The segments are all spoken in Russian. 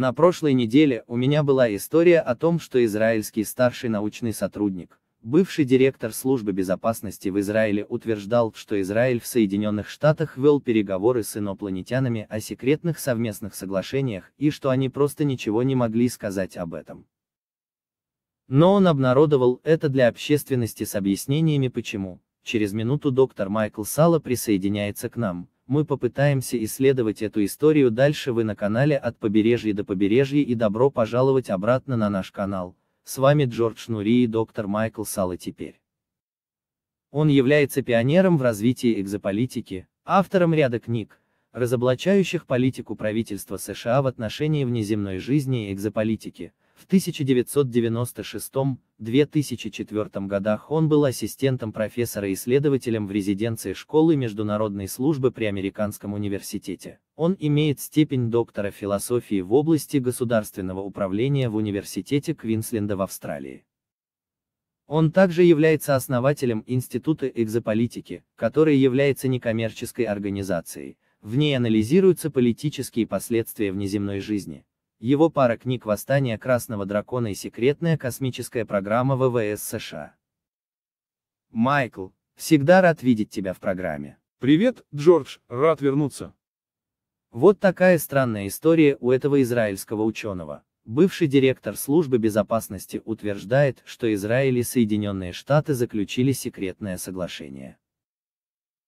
На прошлой неделе у меня была история о том, что израильский старший научный сотрудник, бывший директор службы безопасности в Израиле утверждал, что Израиль в Соединенных Штатах вел переговоры с инопланетянами о секретных совместных соглашениях и что они просто ничего не могли сказать об этом. Но он обнародовал это для общественности с объяснениями почему. Через минуту доктор Майкл Сало присоединяется к нам. Мы попытаемся исследовать эту историю дальше вы на канале от побережья до побережья и добро пожаловать обратно на наш канал. С вами Джордж Нури и доктор Майкл Сало теперь. Он является пионером в развитии экзополитики, автором ряда книг, разоблачающих политику правительства США в отношении внеземной жизни и экзополитики, в 1996-2004 годах он был ассистентом профессора-исследователем в резиденции школы международной службы при Американском университете. Он имеет степень доктора философии в области государственного управления в Университете Квинсленда в Австралии. Он также является основателем Института экзополитики, который является некоммерческой организацией. В ней анализируются политические последствия внеземной жизни, его пара книг «Восстание Красного Дракона» и «Секретная космическая программа ВВС США». Майкл, всегда рад видеть тебя в программе. Привет, Джордж, рад вернуться. Вот такая странная история у этого израильского ученого. Бывший директор службы безопасности утверждает, что Израиль и Соединенные Штаты заключили секретное соглашение.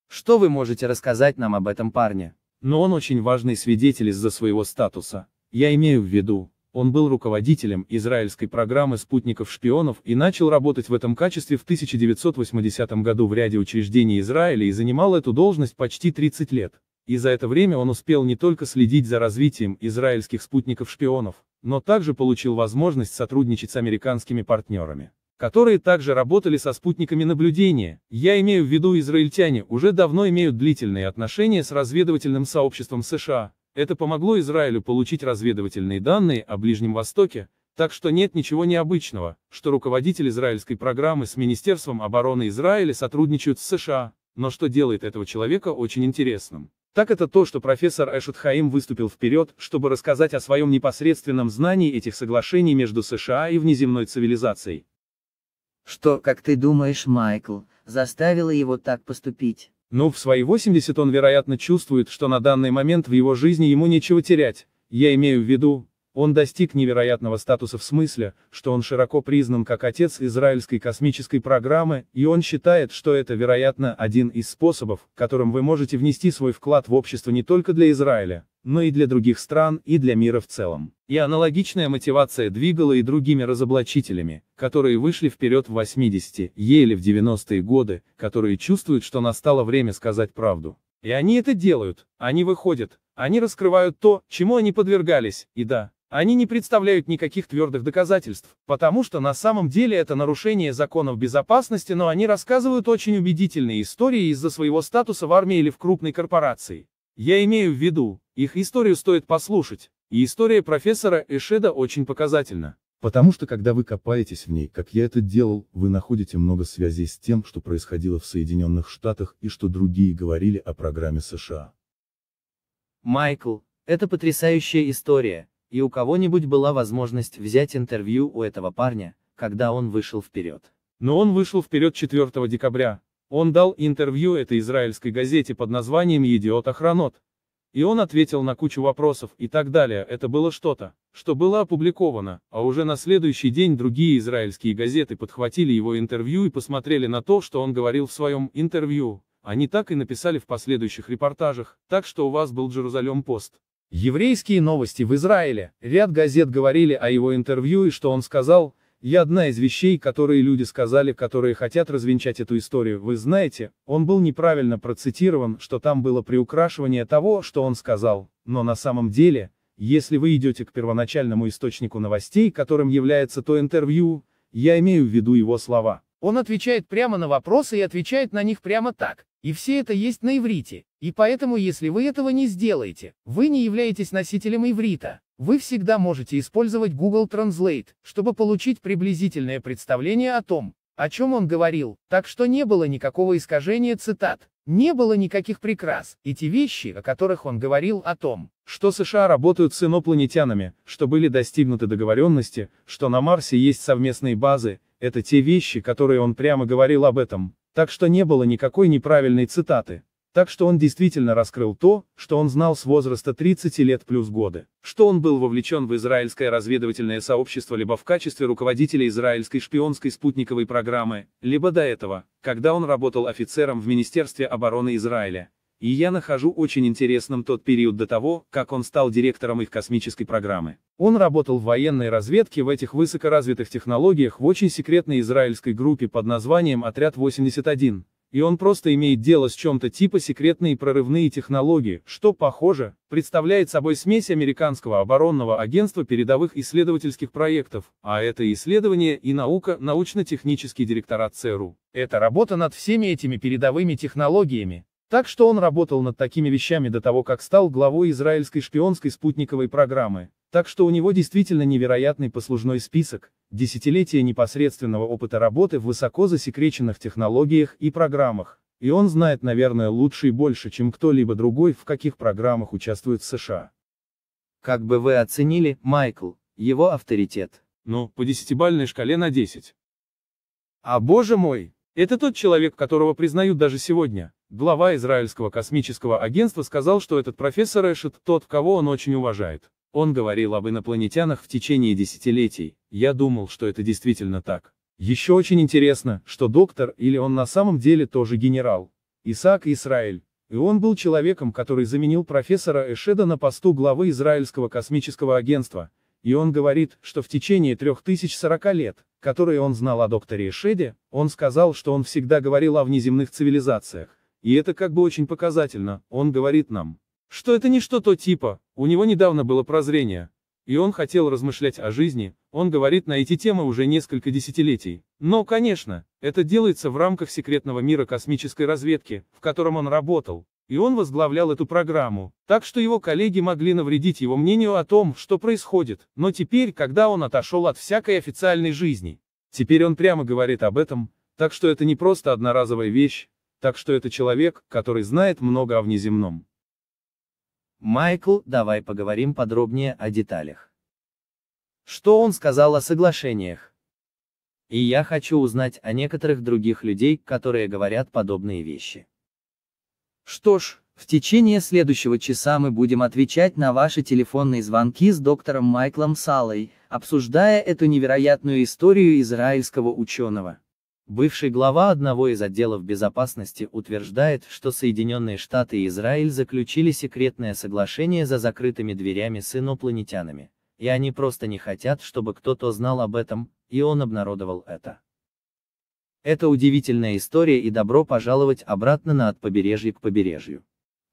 Что вы можете рассказать нам об этом парне? Но он очень важный свидетель из-за своего статуса. Я имею в виду, он был руководителем израильской программы спутников-шпионов и начал работать в этом качестве в 1980 году в ряде учреждений Израиля и занимал эту должность почти 30 лет. И за это время он успел не только следить за развитием израильских спутников-шпионов, но также получил возможность сотрудничать с американскими партнерами, которые также работали со спутниками наблюдения. Я имею в виду израильтяне уже давно имеют длительные отношения с разведывательным сообществом США, это помогло Израилю получить разведывательные данные о Ближнем Востоке, так что нет ничего необычного, что руководитель израильской программы с Министерством обороны Израиля сотрудничают с США, но что делает этого человека очень интересным. Так это то, что профессор Эшут Хаим выступил вперед, чтобы рассказать о своем непосредственном знании этих соглашений между США и внеземной цивилизацией. Что, как ты думаешь, Майкл, заставило его так поступить? Ну, в свои 80 он, вероятно, чувствует, что на данный момент в его жизни ему нечего терять. Я имею в виду, он достиг невероятного статуса в смысле, что он широко признан как отец израильской космической программы, и он считает, что это, вероятно, один из способов, которым вы можете внести свой вклад в общество не только для Израиля, но и для других стран, и для мира в целом. И аналогичная мотивация двигала и другими разоблачителями, которые вышли вперед в 80-е, еле в 90-е годы, которые чувствуют, что настало время сказать правду. И они это делают, они выходят, они раскрывают то, чему они подвергались, и да, они не представляют никаких твердых доказательств, потому что на самом деле это нарушение законов безопасности, но они рассказывают очень убедительные истории из-за своего статуса в армии или в крупной корпорации. Я имею в виду, их историю стоит послушать, и история профессора Эшеда очень показательна. Потому что когда вы копаетесь в ней, как я это делал, вы находите много связей с тем, что происходило в Соединенных Штатах и что другие говорили о программе США. Майкл, это потрясающая история, и у кого-нибудь была возможность взять интервью у этого парня, когда он вышел вперед. Но он вышел вперед 4 декабря, он дал интервью этой израильской газете под названием «Едиот Охранот». И он ответил на кучу вопросов и так далее, это было что-то, что было опубликовано, а уже на следующий день другие израильские газеты подхватили его интервью и посмотрели на то, что он говорил в своем интервью. Они так и написали в последующих репортажах, так что у вас был Джерузалем Пост. Еврейские новости в Израиле. Ряд газет говорили о его интервью и что он сказал, и одна из вещей, которые люди сказали, которые хотят развенчать эту историю, вы знаете, он был неправильно процитирован, что там было приукрашивание того, что он сказал, но на самом деле, если вы идете к первоначальному источнику новостей, которым является то интервью, я имею в виду его слова. Он отвечает прямо на вопросы и отвечает на них прямо так. И все это есть на иврите. И поэтому если вы этого не сделаете, вы не являетесь носителем иврита. Вы всегда можете использовать Google Translate, чтобы получить приблизительное представление о том, о чем он говорил, так что не было никакого искажения цитат. Не было никаких прикрас, и те вещи, о которых он говорил о том, что США работают с инопланетянами, что были достигнуты договоренности, что на Марсе есть совместные базы, это те вещи, которые он прямо говорил об этом. Так что не было никакой неправильной цитаты. Так что он действительно раскрыл то, что он знал с возраста 30 лет плюс годы. Что он был вовлечен в израильское разведывательное сообщество либо в качестве руководителя израильской шпионской спутниковой программы, либо до этого, когда он работал офицером в Министерстве обороны Израиля. И я нахожу очень интересным тот период до того, как он стал директором их космической программы. Он работал в военной разведке в этих высокоразвитых технологиях в очень секретной израильской группе под названием «Отряд 81», и он просто имеет дело с чем-то типа секретные прорывные технологии, что, похоже, представляет собой смесь американского оборонного агентства передовых исследовательских проектов, а это исследование и наука, научно-технический директорат ЦРУ. Это работа над всеми этими передовыми технологиями. Так что он работал над такими вещами до того, как стал главой израильской шпионской спутниковой программы. Так что у него действительно невероятный послужной список, десятилетия непосредственного опыта работы в высоко засекреченных технологиях и программах. И он знает, наверное, лучше и больше, чем кто-либо другой, в каких программах участвует США. Как бы вы оценили, Майкл, его авторитет? Ну, по десятибальной шкале на 10. А боже мой, это тот человек, которого признают даже сегодня. Глава израильского космического агентства сказал, что этот профессор Эшет тот, кого он очень уважает. Он говорил об инопланетянах в течение десятилетий, я думал, что это действительно так. Еще очень интересно, что доктор, или он на самом деле тоже генерал, Исаак Исраиль, и он был человеком, который заменил профессора Эшеда на посту главы Израильского космического агентства, и он говорит, что в течение 3040 лет, которые он знал о докторе Эшеде, он сказал, что он всегда говорил о внеземных цивилизациях, и это как бы очень показательно, он говорит нам, что это не что-то типа, у него недавно было прозрение. И он хотел размышлять о жизни, он говорит на эти темы уже несколько десятилетий. Но, конечно, это делается в рамках секретного мира космической разведки, в котором он работал. И он возглавлял эту программу, так что его коллеги могли навредить его мнению о том, что происходит, но теперь, когда он отошел от всякой официальной жизни, теперь он прямо говорит об этом, так что это не просто одноразовая вещь, так что это человек, который знает много о внеземном. Майкл, давай поговорим подробнее о деталях. Что он сказал о соглашениях? И я хочу узнать о некоторых других людей, которые говорят подобные вещи. Что ж, в течение следующего часа мы будем отвечать на ваши телефонные звонки с доктором Майклом Салой, обсуждая эту невероятную историю израильского ученого. Бывший глава одного из отделов безопасности утверждает, что Соединенные Штаты и Израиль заключили секретное соглашение за закрытыми дверями с инопланетянами, и они просто не хотят, чтобы кто-то знал об этом, и он обнародовал это. Это удивительная история и добро пожаловать обратно на от побережья к побережью.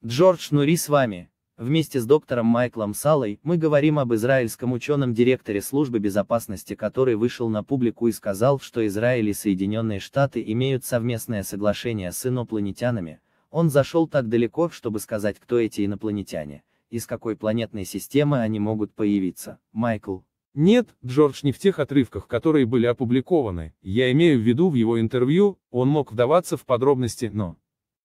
Джордж Нури с вами. Вместе с доктором Майклом Салой мы говорим об израильском ученом-директоре службы безопасности, который вышел на публику и сказал, что Израиль и Соединенные Штаты имеют совместное соглашение с инопланетянами. Он зашел так далеко, чтобы сказать, кто эти инопланетяне, из какой планетной системы они могут появиться. Майкл. Нет, Джордж не в тех отрывках, которые были опубликованы, я имею в виду в его интервью, он мог вдаваться в подробности, но...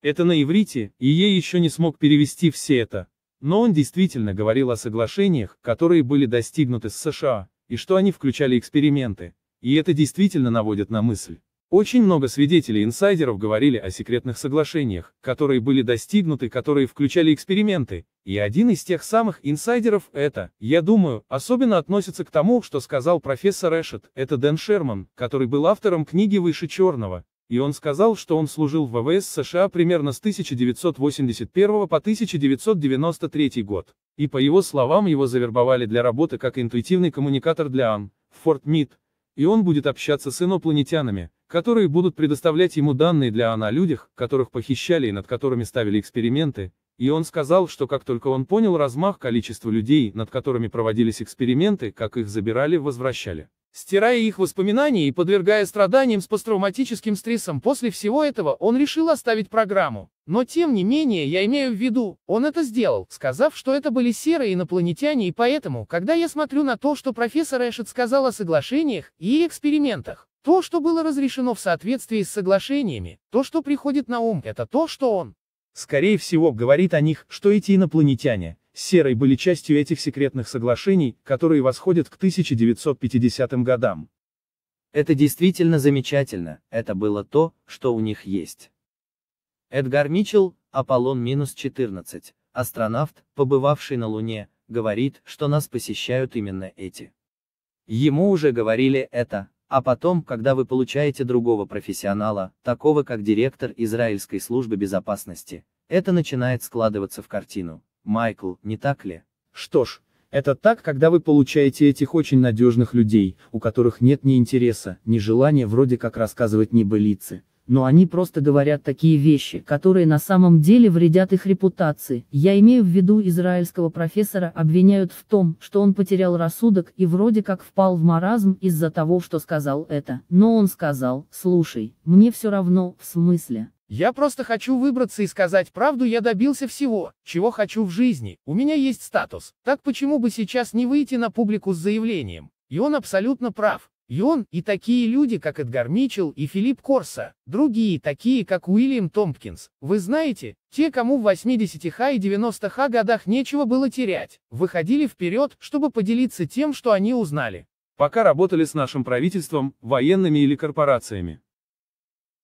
Это на иврите, и я еще не смог перевести все это, но он действительно говорил о соглашениях, которые были достигнуты с США, и что они включали эксперименты. И это действительно наводит на мысль. Очень много свидетелей-инсайдеров говорили о секретных соглашениях, которые были достигнуты, которые включали эксперименты, и один из тех самых инсайдеров это, я думаю, особенно относится к тому, что сказал профессор Эшет, это Дэн Шерман, который был автором книги «Выше черного», и он сказал, что он служил в ВВС США примерно с 1981 по 1993 год. И по его словам его завербовали для работы как интуитивный коммуникатор для АН, в Форт Мид. И он будет общаться с инопланетянами, которые будут предоставлять ему данные для АН о людях, которых похищали и над которыми ставили эксперименты. И он сказал, что как только он понял размах количества людей, над которыми проводились эксперименты, как их забирали, возвращали стирая их воспоминания и подвергая страданиям с посттравматическим стрессом. После всего этого он решил оставить программу. Но тем не менее, я имею в виду, он это сделал, сказав, что это были серые инопланетяне и поэтому, когда я смотрю на то, что профессор Эшет сказал о соглашениях и экспериментах, То, что было разрешено в соответствии с соглашениями, то, что приходит на ум, это то, что он, скорее всего, говорит о них, что эти инопланетяне, серой были частью этих секретных соглашений, которые восходят к 1950 годам. Это действительно замечательно, это было то, что у них есть. Эдгар Митчелл, Аполлон-14, астронавт, побывавший на Луне, говорит, что нас посещают именно эти. Ему уже говорили это, а потом, когда вы получаете другого профессионала, такого как директор Израильской службы безопасности, это начинает складываться в картину. Майкл, не так ли? Что ж, это так, когда вы получаете этих очень надежных людей, у которых нет ни интереса, ни желания вроде как рассказывать небылицы, но они просто говорят такие вещи, которые на самом деле вредят их репутации. Я имею в виду израильского профессора обвиняют в том, что он потерял рассудок и вроде как впал в маразм из-за того, что сказал это. Но он сказал, слушай, мне все равно, в смысле. Я просто хочу выбраться и сказать правду, я добился всего, чего хочу в жизни, у меня есть статус, так почему бы сейчас не выйти на публику с заявлением? И он абсолютно прав. И он, и такие люди, как Эдгар Митчелл и Филипп Корса, другие, такие, как Уильям Томпкинс, вы знаете, те, кому в 80-х и 90-х годах нечего было терять, выходили вперед, чтобы поделиться тем, что они узнали. Пока работали с нашим правительством, военными или корпорациями.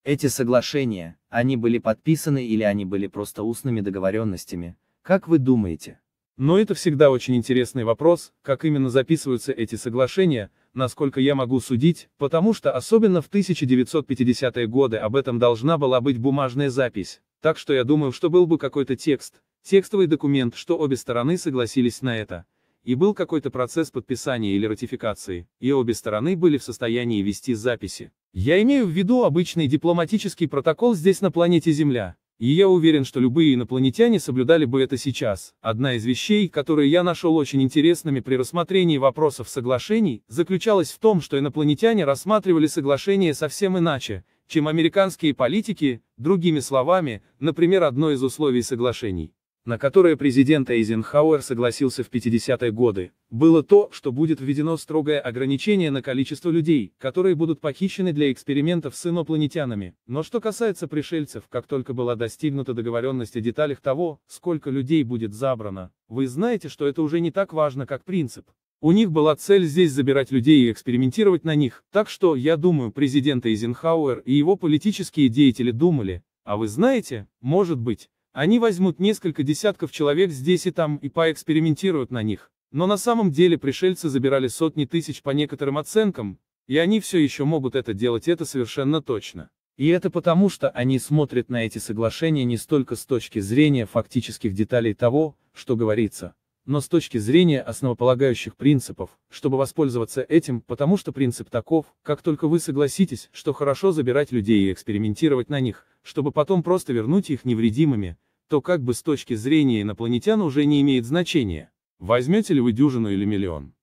Эти соглашения, они были подписаны или они были просто устными договоренностями, как вы думаете? Но это всегда очень интересный вопрос, как именно записываются эти соглашения, насколько я могу судить, потому что особенно в 1950-е годы об этом должна была быть бумажная запись. Так что я думаю, что был бы какой-то текст, текстовый документ, что обе стороны согласились на это. И был какой-то процесс подписания или ратификации, и обе стороны были в состоянии вести записи. Я имею в виду обычный дипломатический протокол здесь на планете Земля. И я уверен, что любые инопланетяне соблюдали бы это сейчас. Одна из вещей, которые я нашел очень интересными при рассмотрении вопросов соглашений, заключалась в том, что инопланетяне рассматривали соглашения совсем иначе, чем американские политики, другими словами, например, одно из условий соглашений на которое президент Эйзенхауэр согласился в 50-е годы, было то, что будет введено строгое ограничение на количество людей, которые будут похищены для экспериментов с инопланетянами. Но что касается пришельцев, как только была достигнута договоренность о деталях того, сколько людей будет забрано, вы знаете, что это уже не так важно, как принцип. У них была цель здесь забирать людей и экспериментировать на них, так что, я думаю, президент Эйзенхауэр и его политические деятели думали, а вы знаете, может быть, они возьмут несколько десятков человек здесь и там и поэкспериментируют на них. Но на самом деле пришельцы забирали сотни тысяч по некоторым оценкам, и они все еще могут это делать, это совершенно точно. И это потому, что они смотрят на эти соглашения не столько с точки зрения фактических деталей того, что говорится, но с точки зрения основополагающих принципов, чтобы воспользоваться этим, потому что принцип таков, как только вы согласитесь, что хорошо забирать людей и экспериментировать на них, чтобы потом просто вернуть их невредимыми, то как бы с точки зрения инопланетян уже не имеет значения. Возьмете ли вы дюжину или миллион?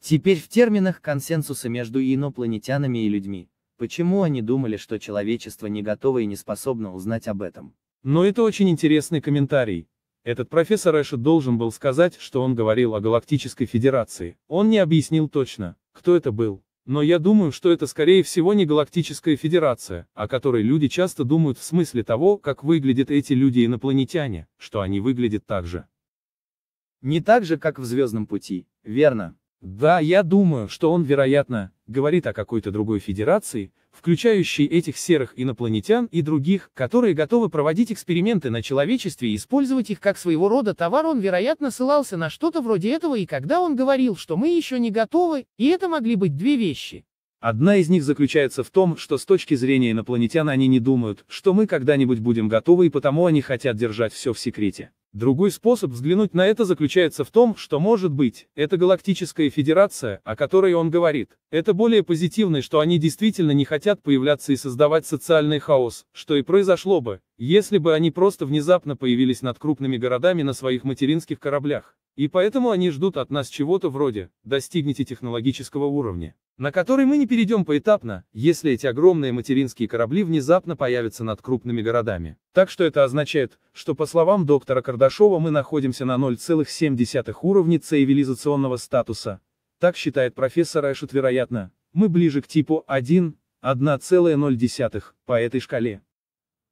Теперь в терминах консенсуса между инопланетянами и людьми. Почему они думали, что человечество не готово и не способно узнать об этом? Но это очень интересный комментарий. Этот профессор Эшет должен был сказать, что он говорил о Галактической Федерации. Он не объяснил точно, кто это был. Но я думаю, что это скорее всего не Галактическая Федерация, о которой люди часто думают в смысле того, как выглядят эти люди-инопланетяне, что они выглядят так же. Не так же, как в Звездном пути, верно? Да, я думаю, что он, вероятно, говорит о какой-то другой федерации, включающей этих серых инопланетян и других, которые готовы проводить эксперименты на человечестве и использовать их как своего рода товар. Он, вероятно, ссылался на что-то вроде этого и когда он говорил, что мы еще не готовы, и это могли быть две вещи. Одна из них заключается в том, что с точки зрения инопланетян они не думают, что мы когда-нибудь будем готовы и потому они хотят держать все в секрете. Другой способ взглянуть на это заключается в том, что может быть, это галактическая федерация, о которой он говорит. Это более позитивный, что они действительно не хотят появляться и создавать социальный хаос, что и произошло бы, если бы они просто внезапно появились над крупными городами на своих материнских кораблях. И поэтому они ждут от нас чего-то вроде «достигните технологического уровня», на который мы не перейдем поэтапно, если эти огромные материнские корабли внезапно появятся над крупными городами. Так что это означает, что по словам доктора Кардашова мы находимся на 0,7 уровне цивилизационного статуса. Так считает профессор Эшет вероятно. Мы ближе к типу 1, 1,0 по этой шкале.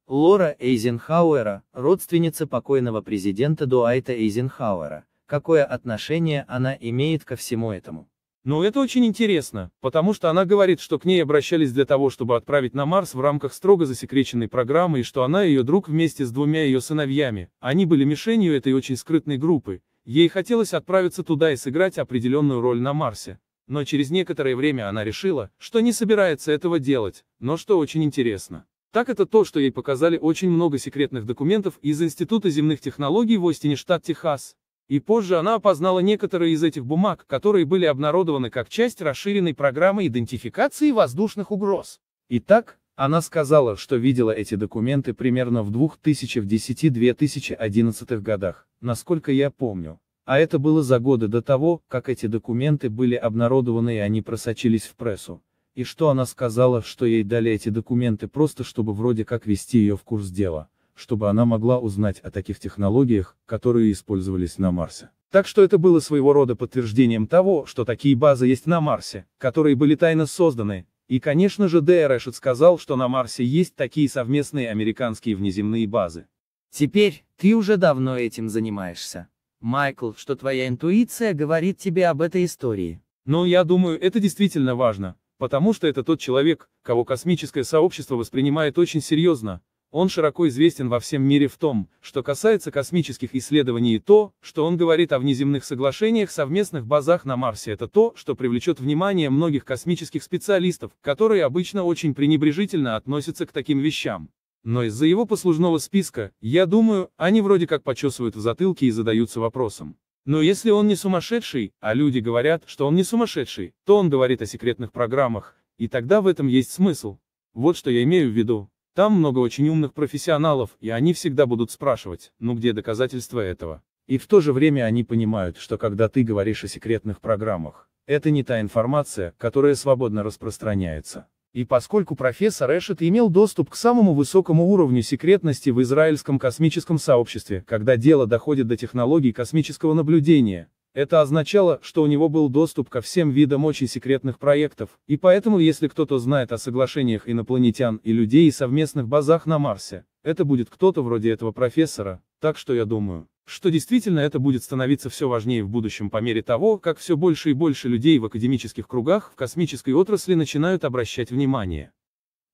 Лора Эйзенхауэра, родственница покойного президента Дуайта Эйзенхауэра. Какое отношение она имеет ко всему этому? Ну это очень интересно, потому что она говорит, что к ней обращались для того, чтобы отправить на Марс в рамках строго засекреченной программы и что она и ее друг вместе с двумя ее сыновьями, они были мишенью этой очень скрытной группы, ей хотелось отправиться туда и сыграть определенную роль на Марсе. Но через некоторое время она решила, что не собирается этого делать, но что очень интересно. Так это то, что ей показали очень много секретных документов из Института земных технологий в Остине, штат Техас. И позже она опознала некоторые из этих бумаг, которые были обнародованы как часть расширенной программы идентификации воздушных угроз. Итак, она сказала, что видела эти документы примерно в 2010-2011 годах, насколько я помню. А это было за годы до того, как эти документы были обнародованы и они просочились в прессу. И что она сказала, что ей дали эти документы просто чтобы вроде как вести ее в курс дела, чтобы она могла узнать о таких технологиях, которые использовались на Марсе. Так что это было своего рода подтверждением того, что такие базы есть на Марсе, которые были тайно созданы. И конечно же Д. Решет сказал, что на Марсе есть такие совместные американские внеземные базы. Теперь, ты уже давно этим занимаешься. Майкл, что твоя интуиция говорит тебе об этой истории. Ну, я думаю, это действительно важно, Потому что это тот человек, кого космическое сообщество воспринимает очень серьезно. Он широко известен во всем мире в том, что касается космических исследований и то, что он говорит о внеземных соглашениях совместных базах на Марсе, это то, что привлечет внимание многих космических специалистов, которые обычно очень пренебрежительно относятся к таким вещам. Но из-за его послужного списка, я думаю, они вроде как почесывают в затылке и задаются вопросом. Но если он не сумасшедший, а люди говорят, что он не сумасшедший, то он говорит о секретных программах, и тогда в этом есть смысл. Вот что я имею в виду. Там много очень умных профессионалов, и они всегда будут спрашивать, ну где доказательства этого? И в то же время они понимают, что когда ты говоришь о секретных программах, это не та информация, которая свободно распространяется. И поскольку профессор Эшет имел доступ к самому высокому уровню секретности в израильском космическом сообществе, когда дело доходит до технологий космического наблюдения, это означало, что у него был доступ ко всем видам очень секретных проектов, и поэтому если кто-то знает о соглашениях инопланетян и людей и совместных базах на Марсе, это будет кто-то вроде этого профессора, так что я думаю, что действительно это будет становиться все важнее в будущем по мере того, как все больше и больше людей в академических кругах в космической отрасли начинают обращать внимание.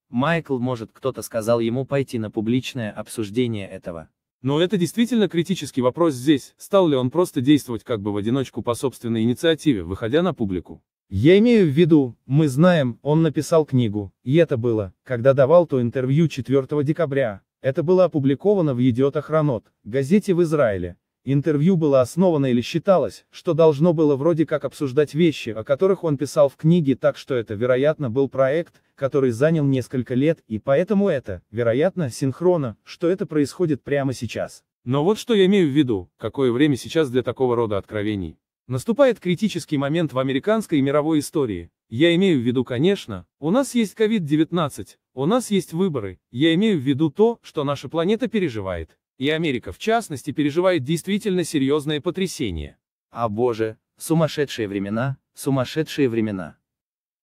Майкл, может кто-то сказал ему пойти на публичное обсуждение этого. Но это действительно критический вопрос здесь, стал ли он просто действовать как бы в одиночку по собственной инициативе, выходя на публику. Я имею в виду, мы знаем, он написал книгу, и это было, когда давал то интервью 4 декабря, это было опубликовано в Едиотах Ранот, газете в Израиле. Интервью было основано или считалось, что должно было вроде как обсуждать вещи, о которых он писал в книге, так что это, вероятно, был проект, который занял несколько лет, и поэтому это, вероятно, синхронно, что это происходит прямо сейчас. Но вот что я имею в виду, какое время сейчас для такого рода откровений. Наступает критический момент в американской и мировой истории. Я имею в виду, конечно, у нас есть COVID-19, у нас есть выборы, я имею в виду то, что наша планета переживает. И Америка, в частности, переживает действительно серьезное потрясение. А боже, сумасшедшие времена, сумасшедшие времена.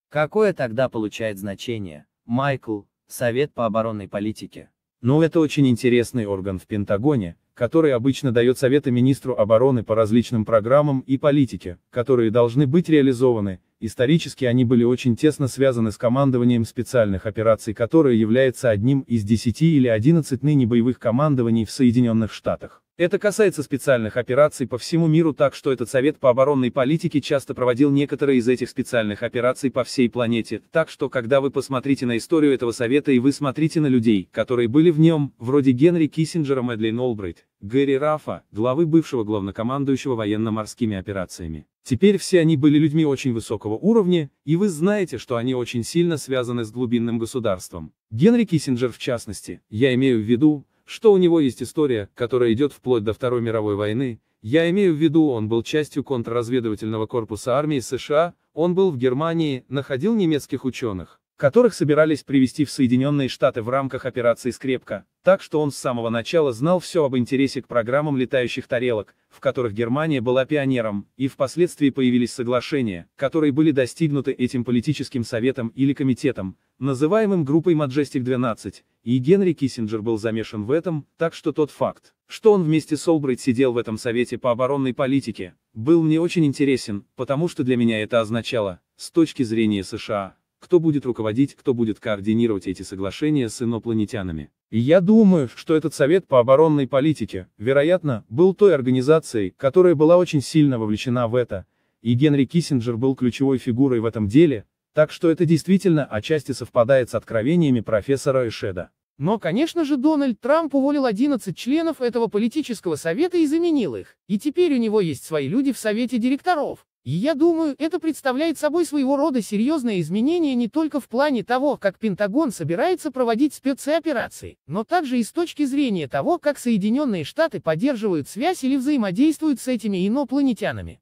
Какое тогда получает значение, Майкл, Совет по оборонной политике? Ну это очень интересный орган в Пентагоне, который обычно дает советы министру обороны по различным программам и политике, которые должны быть реализованы, исторически они были очень тесно связаны с командованием специальных операций, которое является одним из 10 или 11 ныне боевых командований в Соединенных Штатах. Это касается специальных операций по всему миру так что этот Совет по оборонной политике часто проводил некоторые из этих специальных операций по всей планете, так что когда вы посмотрите на историю этого Совета и вы смотрите на людей, которые были в нем, вроде Генри Киссинджера Мэдлин Олбрайт, Гэри Рафа, главы бывшего главнокомандующего военно-морскими операциями. Теперь все они были людьми очень высокого уровня, и вы знаете, что они очень сильно связаны с глубинным государством. Генри Киссинджер в частности, я имею в виду, что у него есть история, которая идет вплоть до Второй мировой войны, я имею в виду, он был частью контрразведывательного корпуса армии США, он был в Германии, находил немецких ученых, которых собирались привести в Соединенные Штаты в рамках операции «Скрепка», Так что он с самого начала знал все об интересе к программам летающих тарелок, в которых Германия была пионером, и впоследствии появились соглашения, которые были достигнуты этим политическим советом или комитетом, называемым группой Majestic-12, и Генри Киссинджер был замешан в этом, так что тот факт, что он вместе с Олбрайт сидел в этом совете по оборонной политике, был мне очень интересен, потому что для меня это означало, с точки зрения США, кто будет руководить, кто будет координировать эти соглашения с инопланетянами. И я думаю, что этот Совет по оборонной политике, вероятно, был той организацией, которая была очень сильно вовлечена в это, и Генри Киссинджер был ключевой фигурой в этом деле, так что это действительно отчасти совпадает с откровениями профессора Эшеда. Но, конечно же, Дональд Трамп уволил 11 членов этого политического совета и заменил их, и теперь у него есть свои люди в совете директоров. И я думаю, это представляет собой своего рода серьезное изменение не только в плане того, как Пентагон собирается проводить спецоперации, но также и с точки зрения того, как Соединенные Штаты поддерживают связь или взаимодействуют с этими инопланетянами.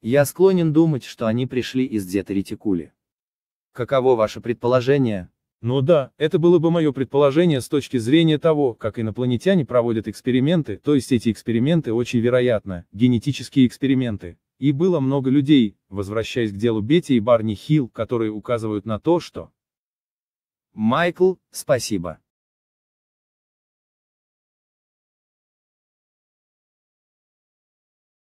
Я склонен думать, что они пришли из Дзета-Ретикули. Каково ваше предположение? Ну да, это было бы мое предположение с точки зрения того, как инопланетяне проводят эксперименты, то есть эти эксперименты очень вероятно, генетические эксперименты. И было много людей, возвращаясь к делу Бетти и Барни Хилл, которые указывают на то, что... Майкл, спасибо.